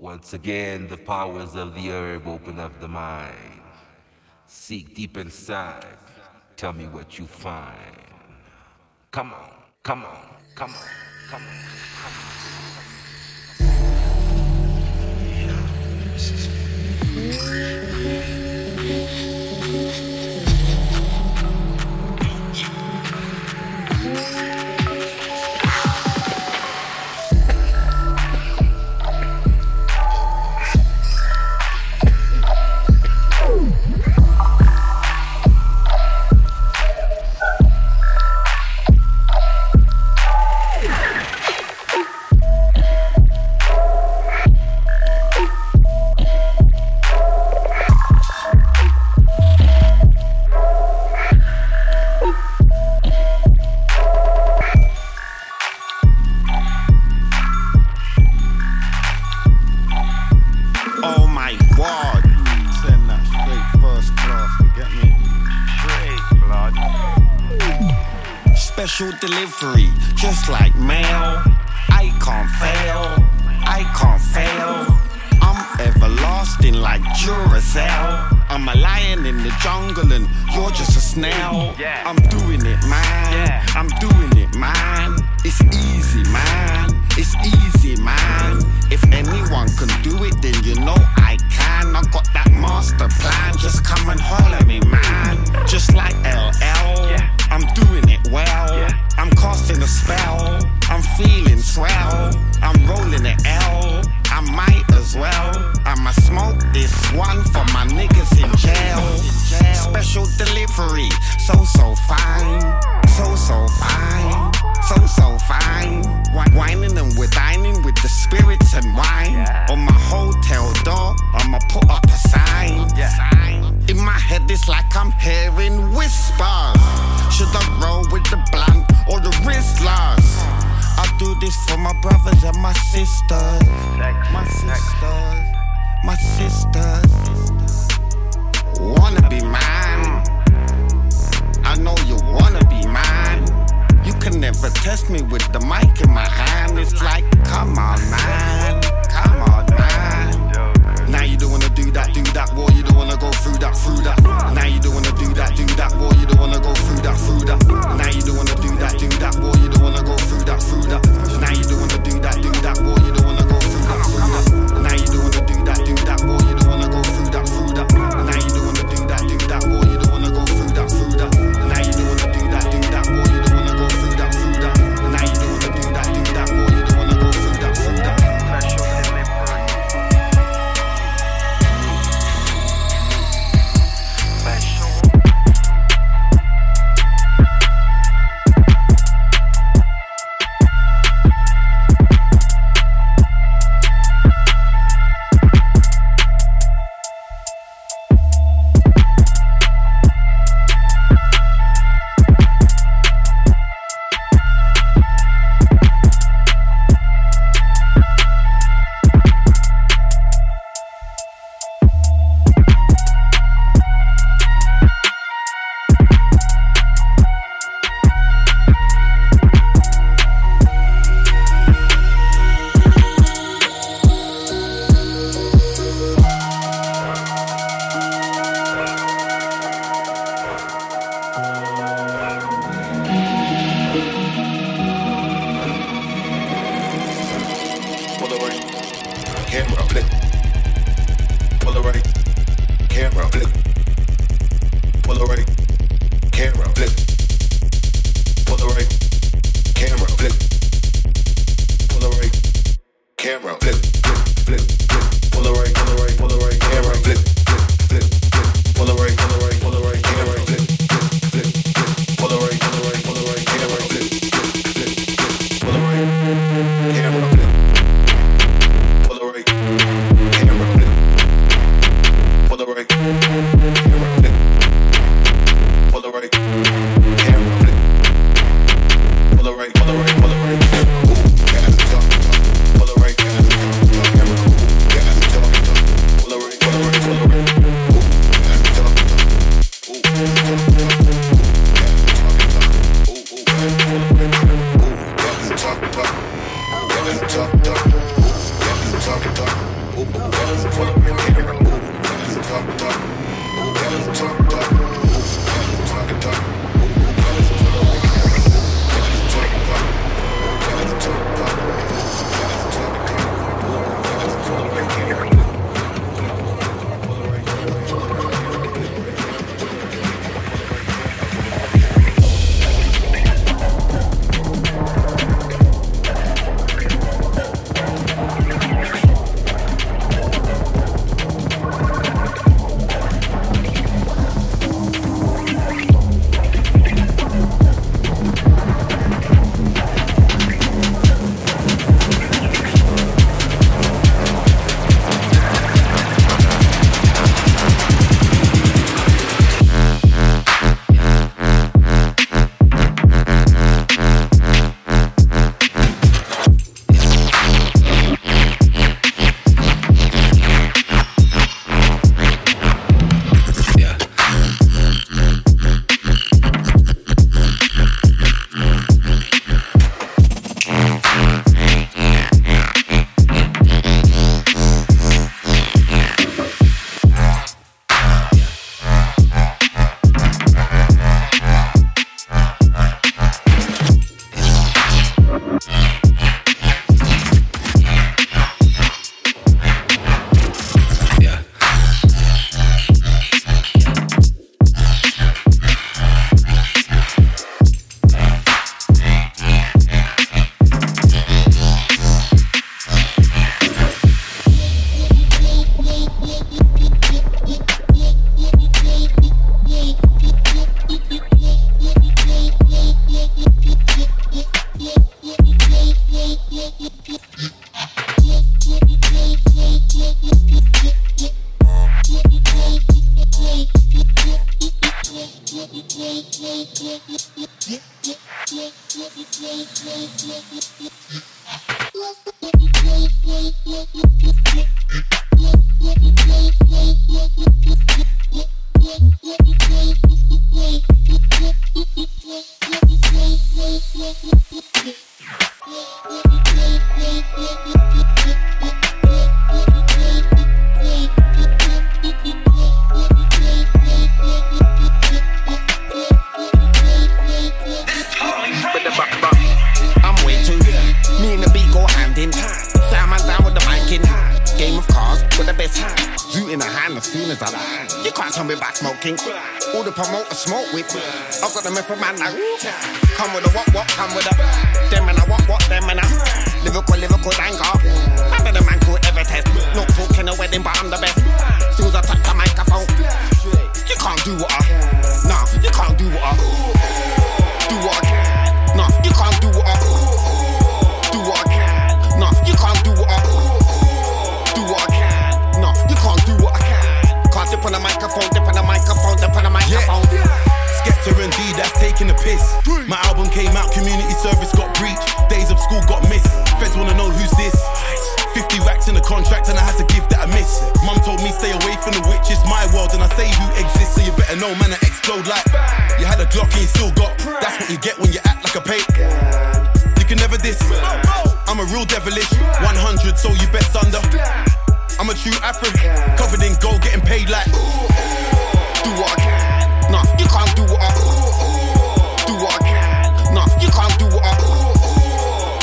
Once again, the powers of the herb open up the mind. Seek deep inside. Tell me what you find. Come on, come on, come on, come on, come on. I've got the if man now. Come with a what what, come with a them and a what what, them and a Liverpool, Liverpool, anger. I'm in a man called Evertest. Not talking a wedding, but I'm the best. Soon as I touch the microphone, you can't do what I. Nah, you can't do what I. Do what I can. Nah, you can't do what I. Do what I can. Nah, you can't do what I. Do what I can. Nah, you can't do what I can. Can't dip on the microphone, dip on the microphone, dip on the microphone. Yeah. Skepta and D, that's taking a piss. My album came out, community service got breached. Days of school got missed. Feds wanna know who's this. 50 racks in the contract and I had to give that a miss. Mum told me stay away from the witches. my world and I say who exists, so you better know, man, I explode like. You had a Glock and you still got. That's what you get when you act like a pagan. You can never diss. I'm a real devilish. 100, so you best under. I'm a true African, covered in gold, getting paid like. Do what I can. Nah, you can't do what I do what I can. Nah, you can't do what I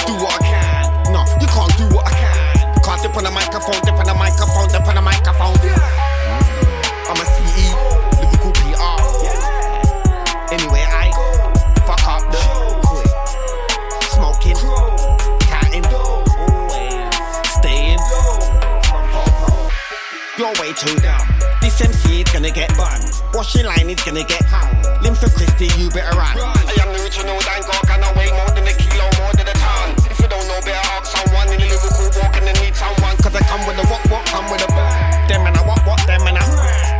do what I can. Nah, you can't do what I can. Can't dip on the microphone, dip on the microphone, dip on the microphone. Yeah. I'm a PR. Anyway, I fuck up the. Smoking, staying. You're way too dumb. This MC is gonna get burned washing line is gonna get hung. Limbs for Christie, you better run. I am the original Dan Gog and I weigh more than a kilo, more than a ton. If you don't know, better ask someone in the Liverpool walk and I need someone. Cause I come with a walk, walk, come with a Them and I walk, walk, them and I.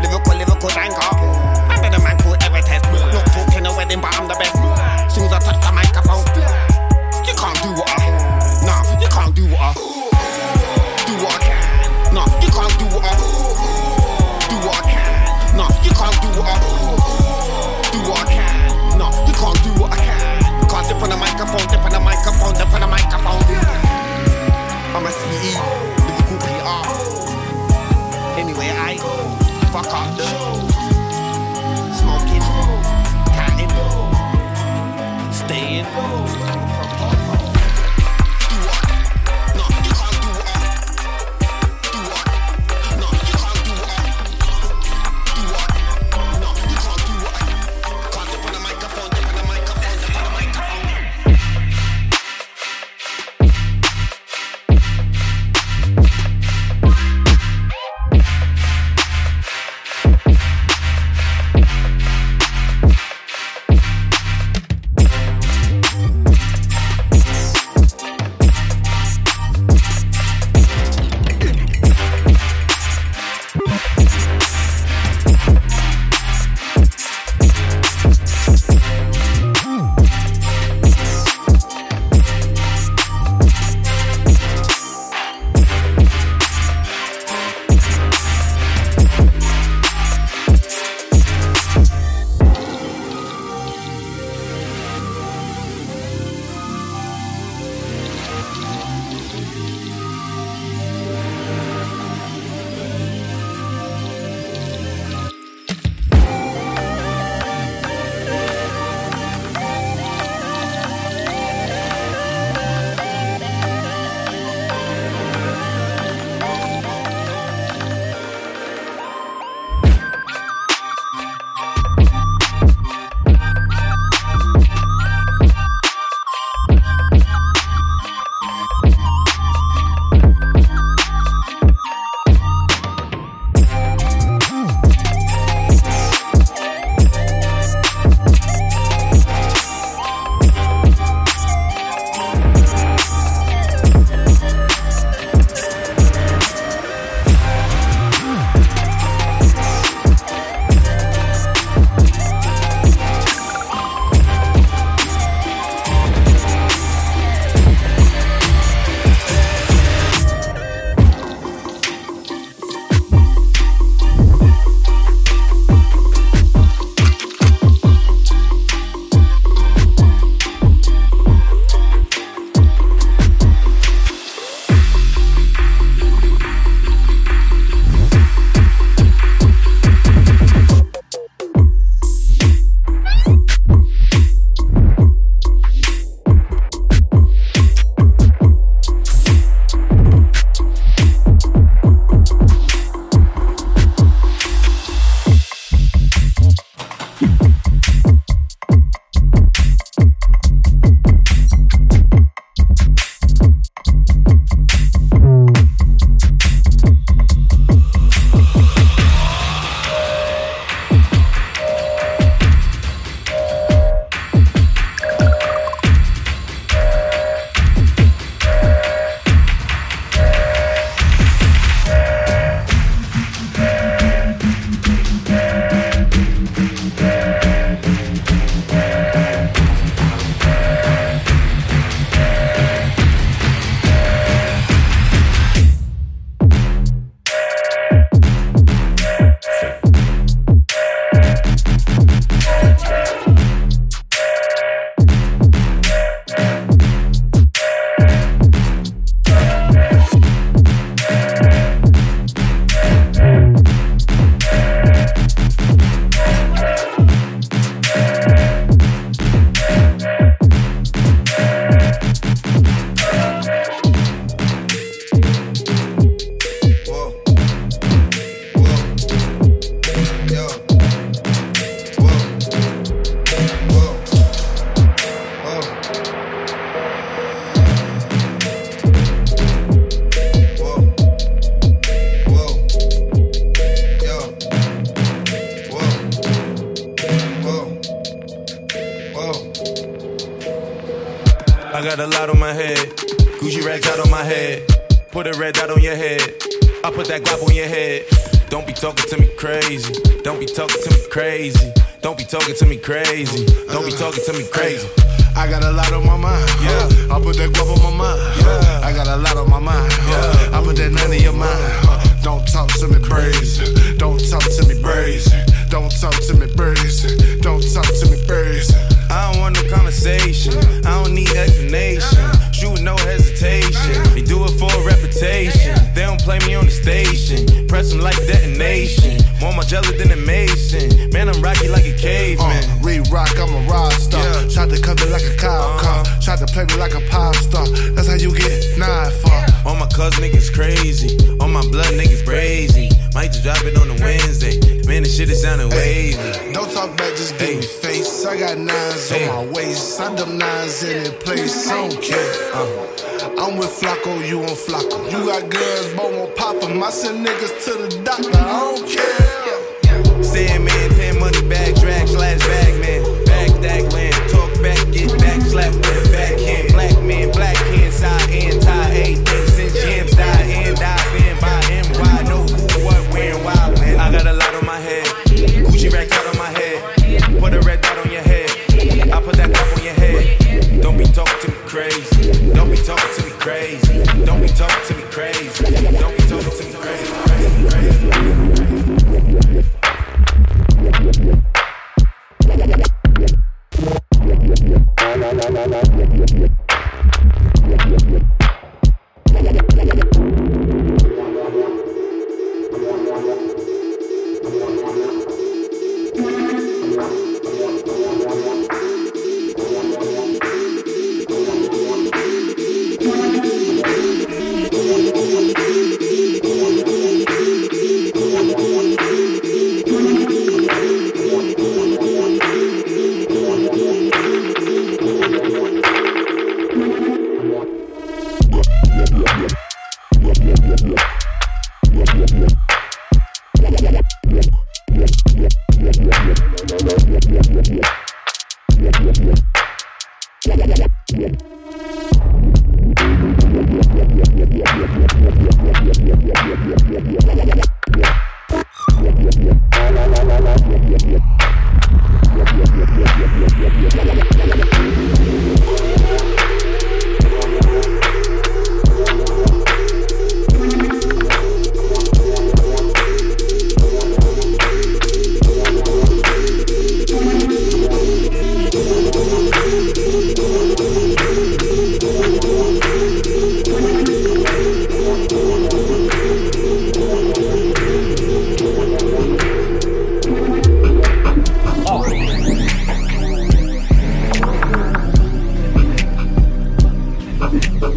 Liverpool Liverpool Dan Gog. I'm the man called Evertest. Not talking a wedding, but I'm the best.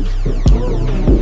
Oh,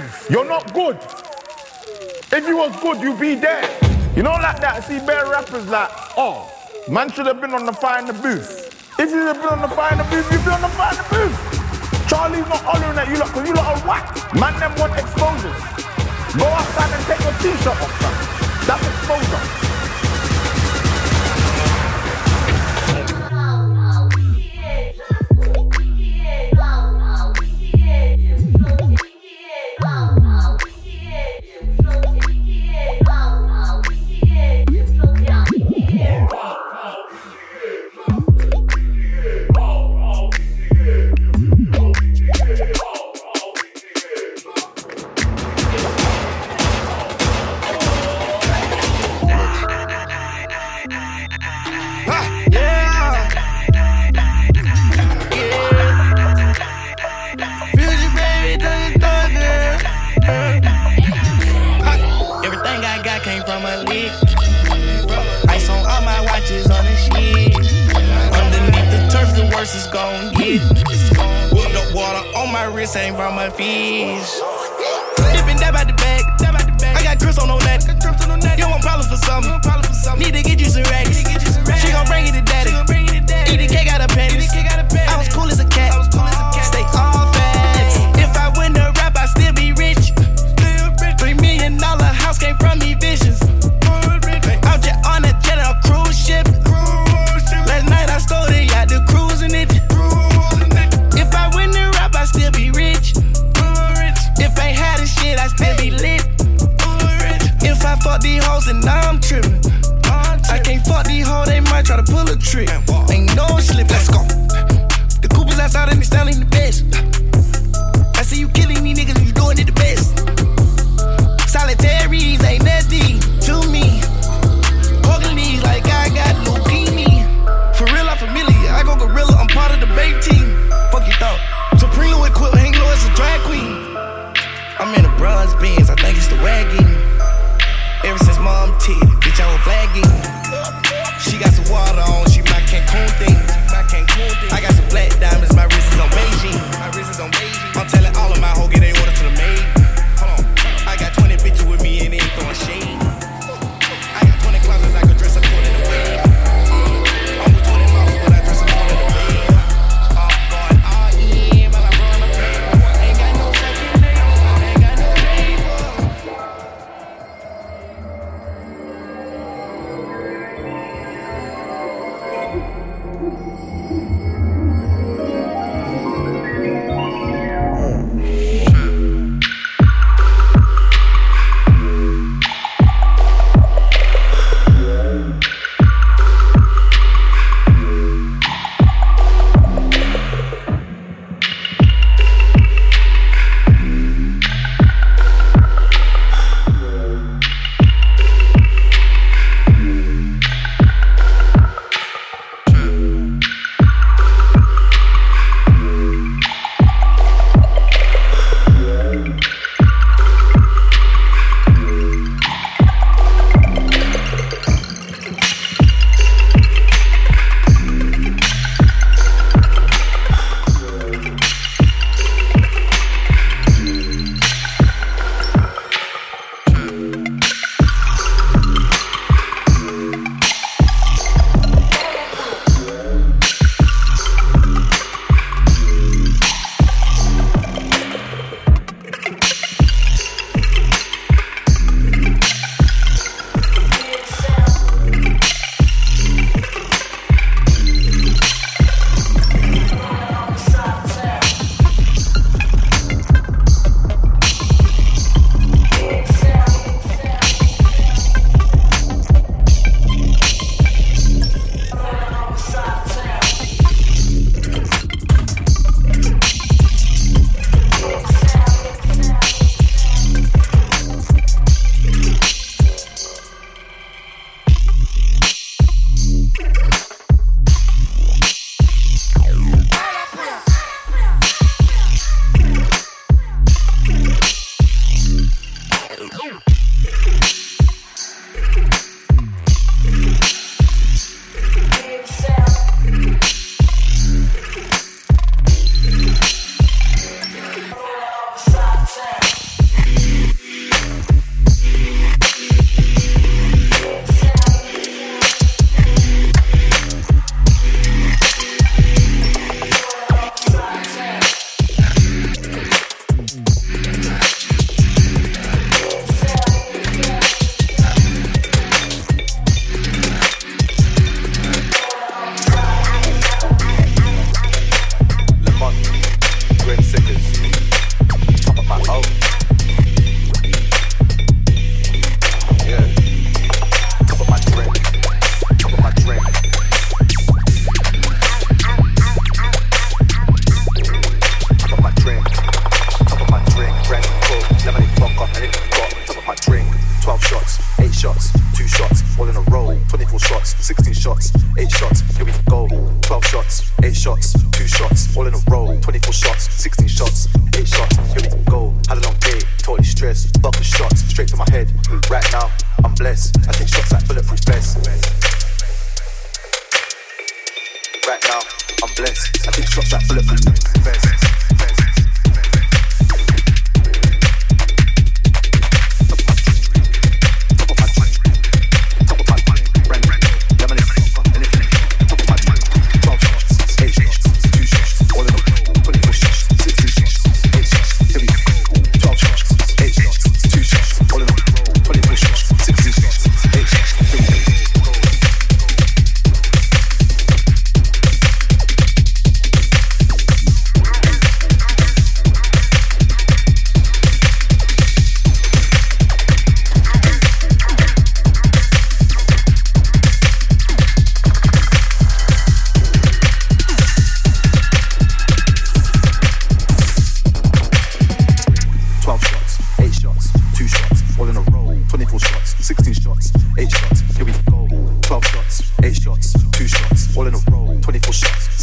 booth. You're not good. If you was good, you'd be there. You know, like that. See bare rappers like, oh, man should have been on the Fire in the Booth. If you have been on the Fire in the Booth, you'd be on the Fire in the Booth. Charlie's not hollering at you lot because you lot are whack. Man, them want exposures. Go outside and take your t-shirt off, fam. That's exposure. Try to get a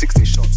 16 shots.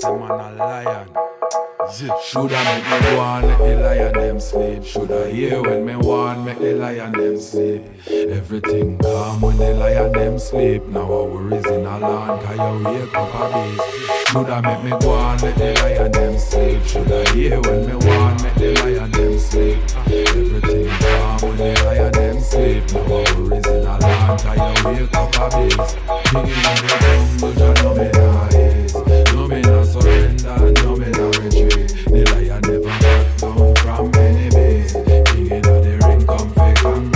Some man a lion. Shoulda make me go and let the lion them sleep. Shoulda hear when me want, make the lion them sleep. Everything calm when the lion them sleep. Now our worries in a land, cause you wake up a beast. Shoulda make me go and let the lion them sleep. Shoulda hear when me want, make the lion them sleep. Everything calm when the lion them sleep. Now our worries in a land, cause you wake up a beast. King in the jungle, you know me now. I. The lion never back down from enemy. King in the ring, come and.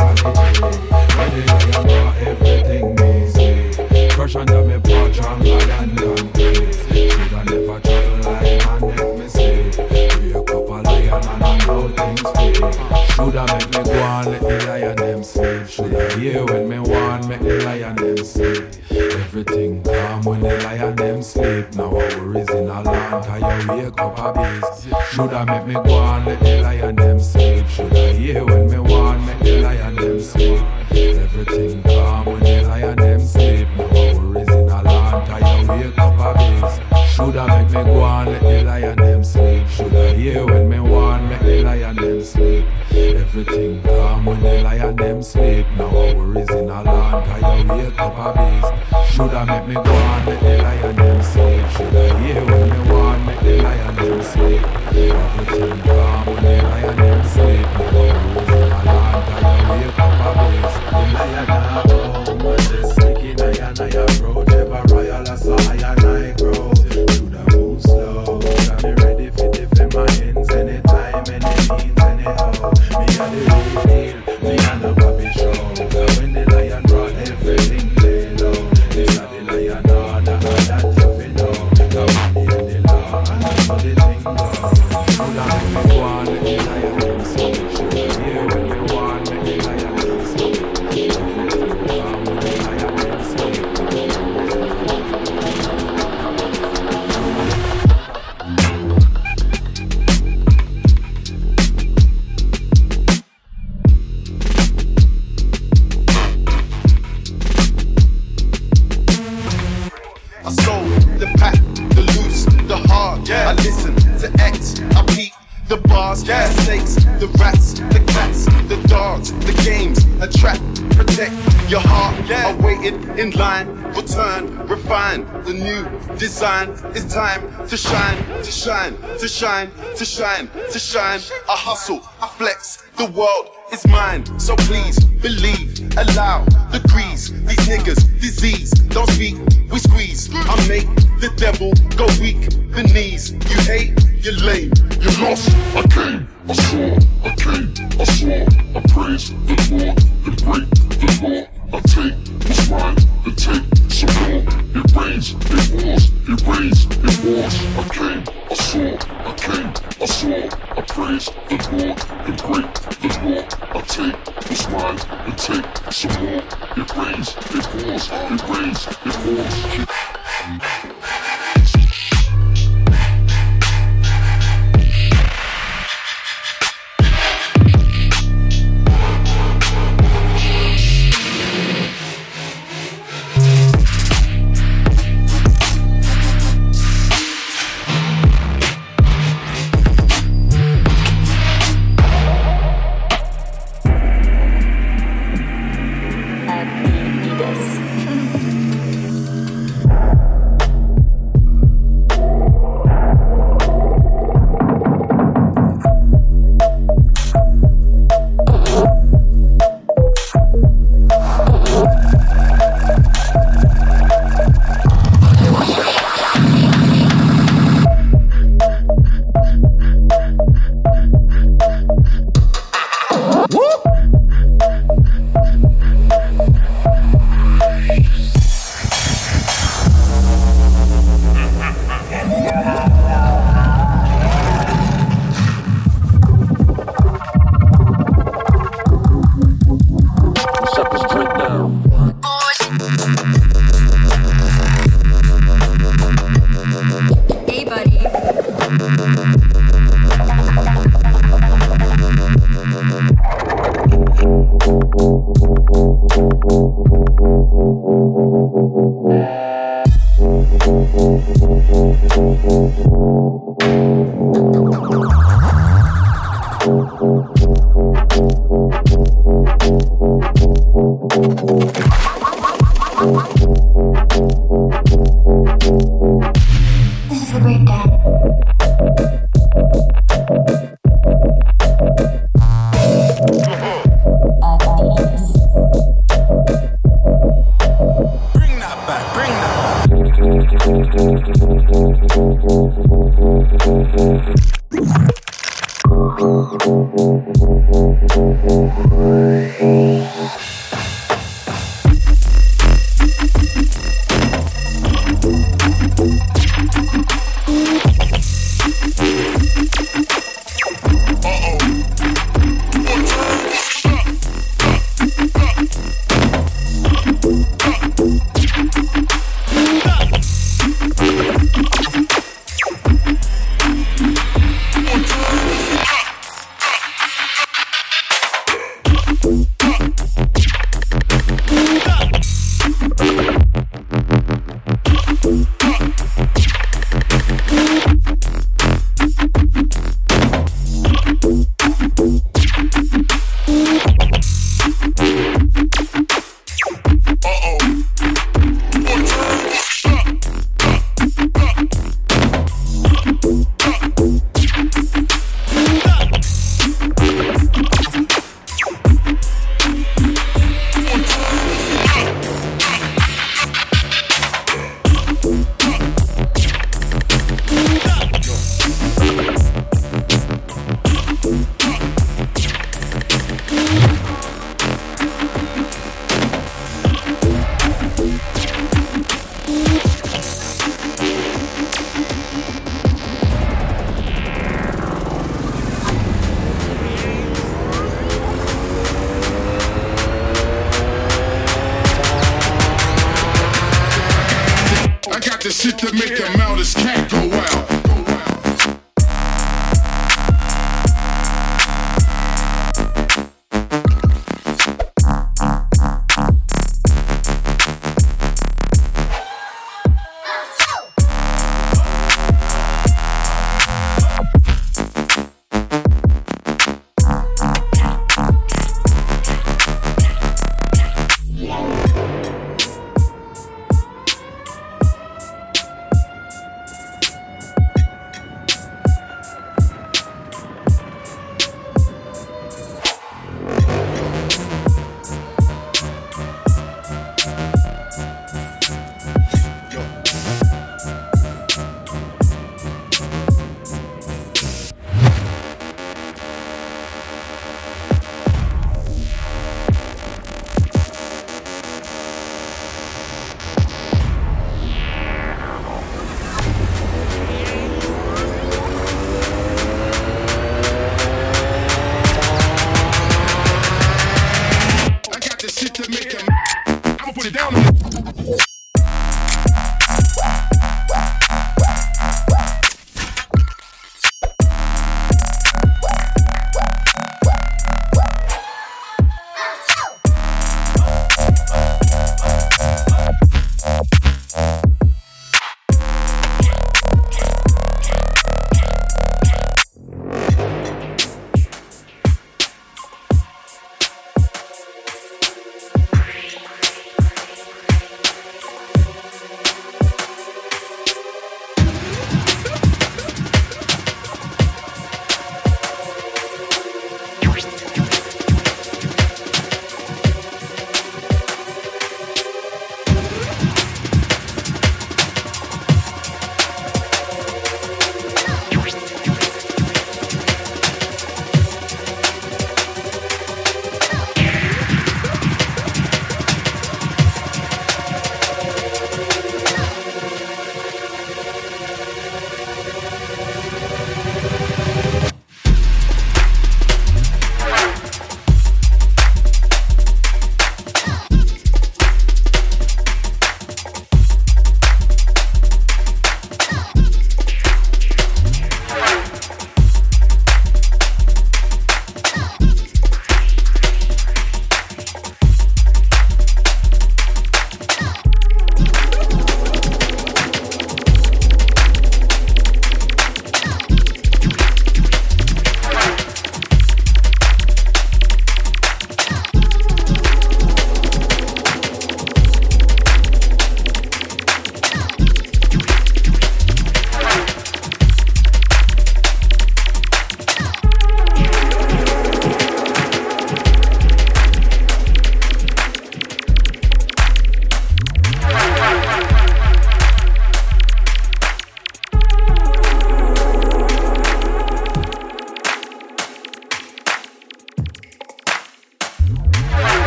When everything means. Crush under me, and. Should I never and let me up a lion and things. Should entire wake up a beast. Shoulda make me go and let the lion them sleep. Shoulda hear when me want, make the lion them sleep. Everything calm when the lion them sleep. No worries in a land, entire wake up a beast. Shoulda make me go and let the lion them sleep. Shoulda hear when me want, make the lion them sleep. Everything calm when the lion them sleep. No worries in a land, entire wake up a beast. Shoulda make me go and let the lion them sleep. Shoulda hear when me yeah. Design. It's time to shine, to shine, to shine, to shine, to shine. I hustle, I flex. The world is mine, so please believe. Allow the grease. These niggas, disease. Don't speak, we squeeze. I make the devil go weak. The knees. You hate,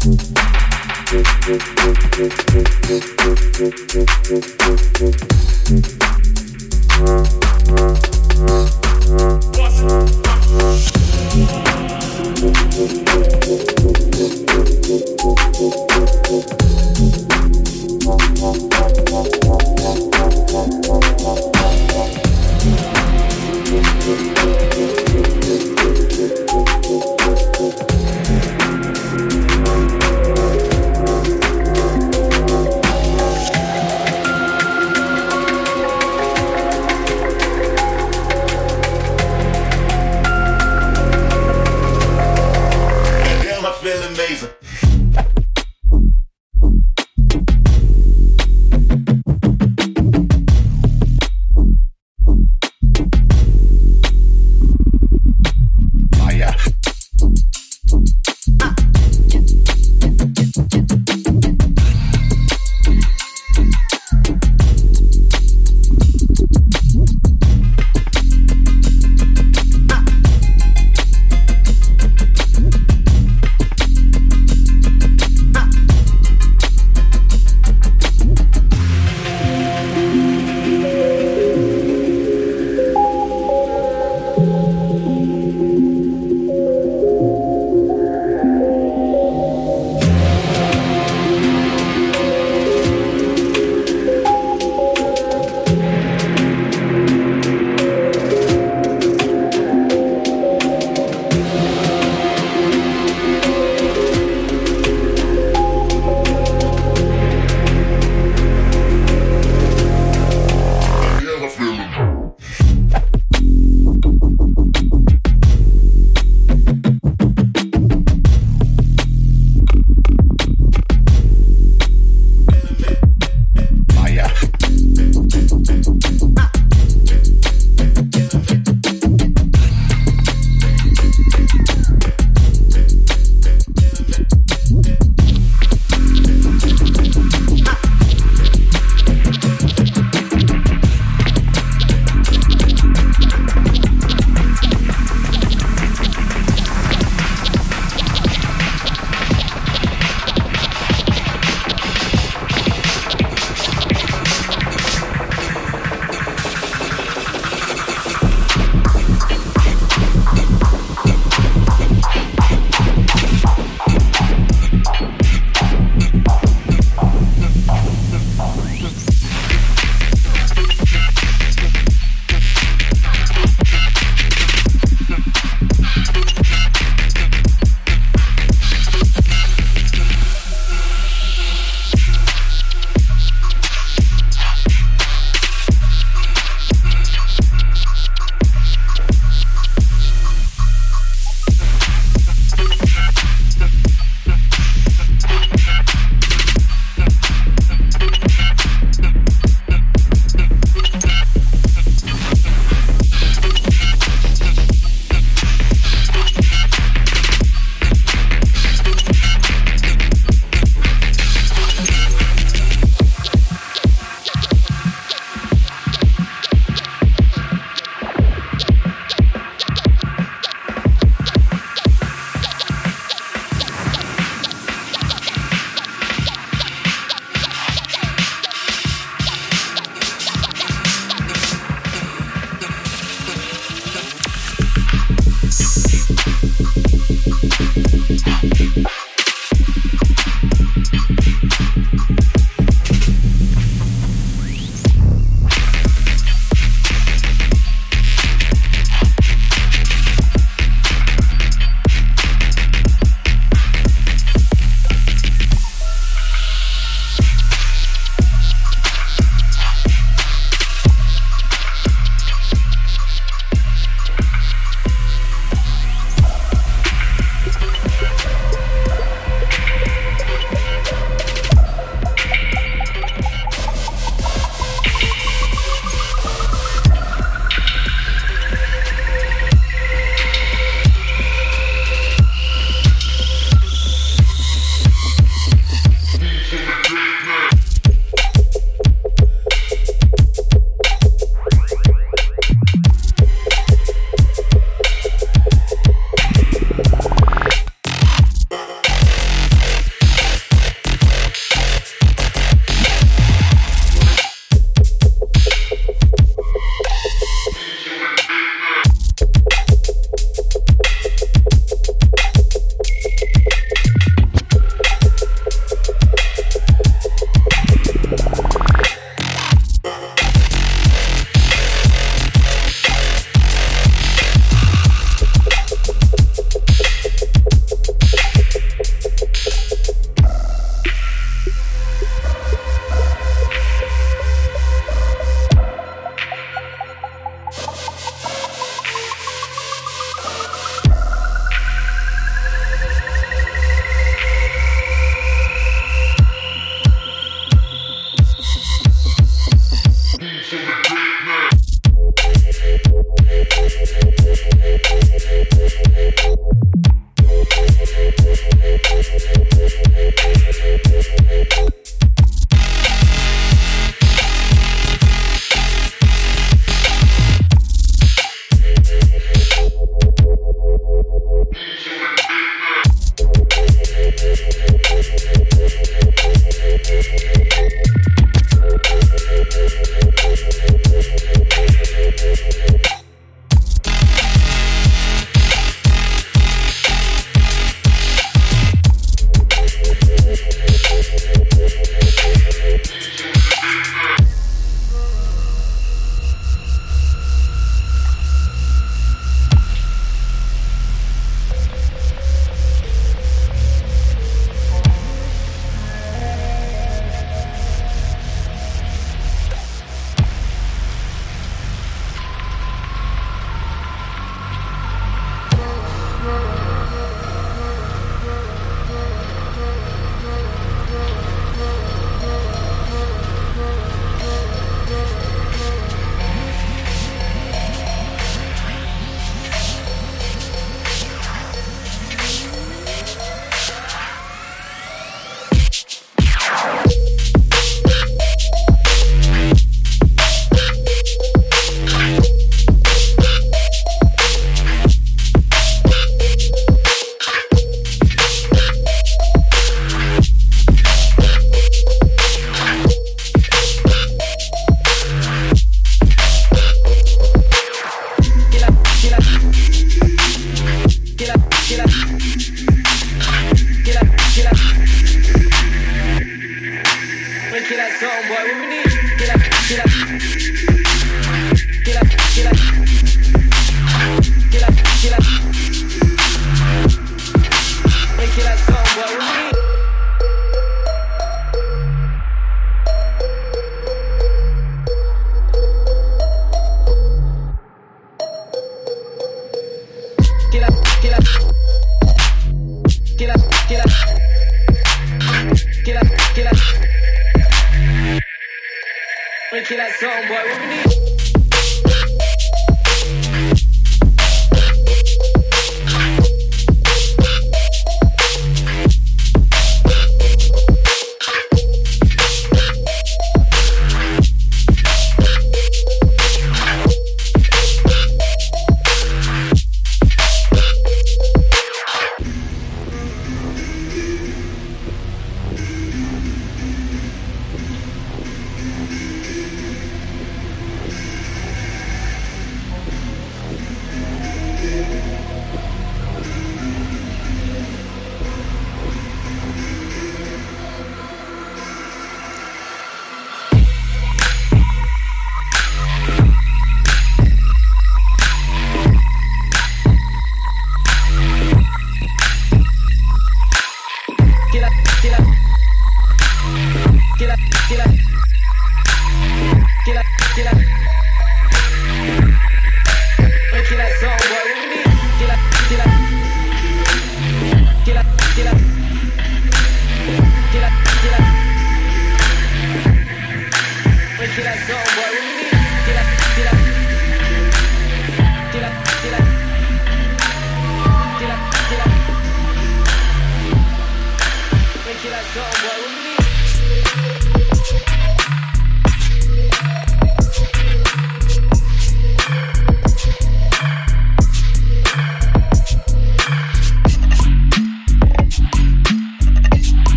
Thank Thank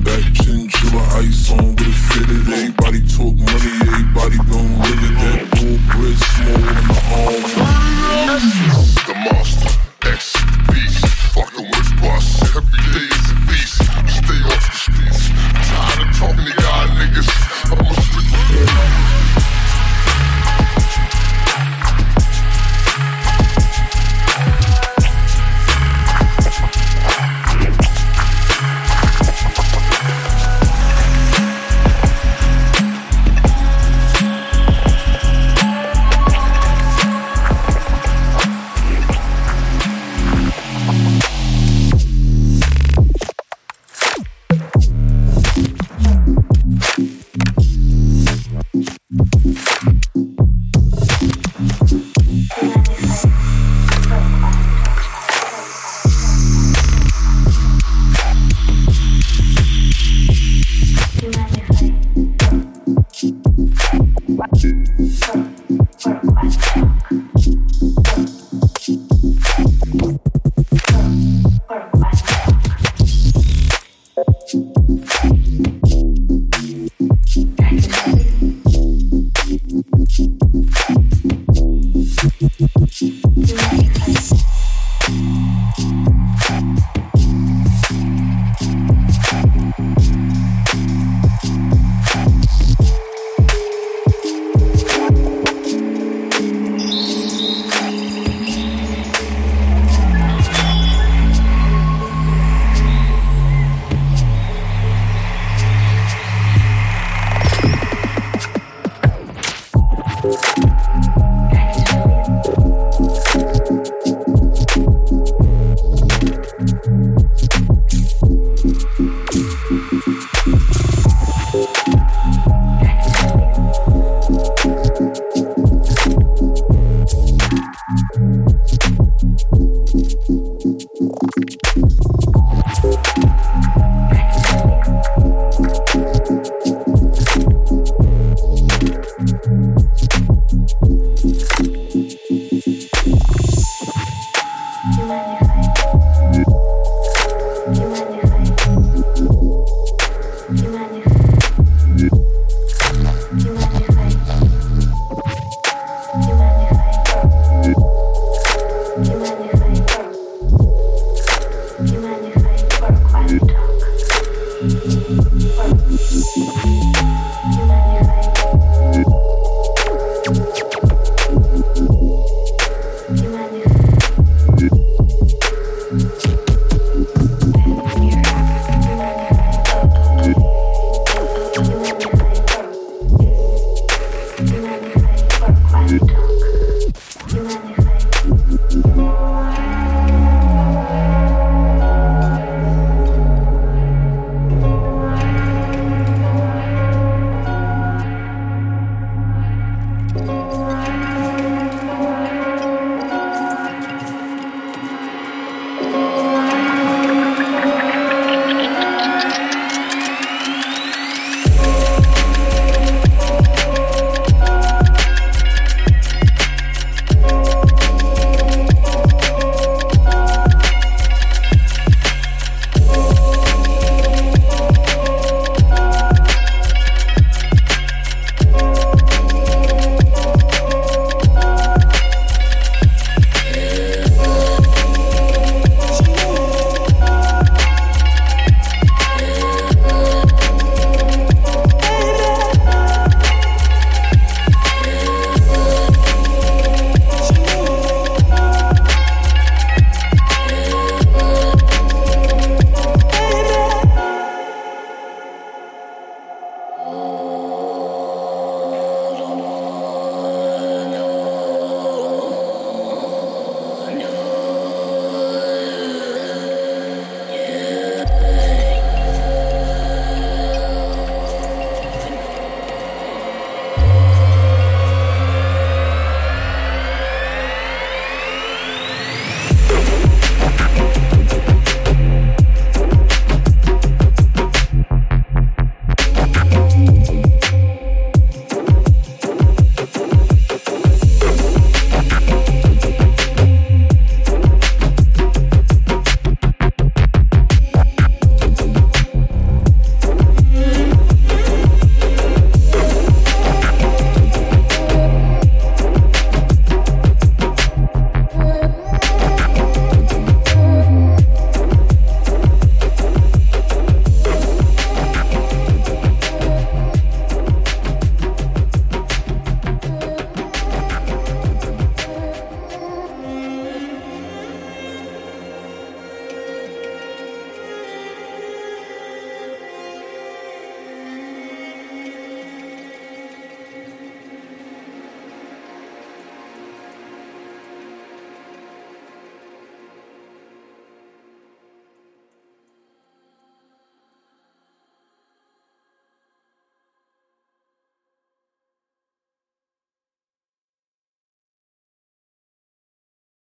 Come back, chinchilla, ice on with a fitted. Everybody talk money, everybody gon' live it. That bull bread small in my arm. The monster, X.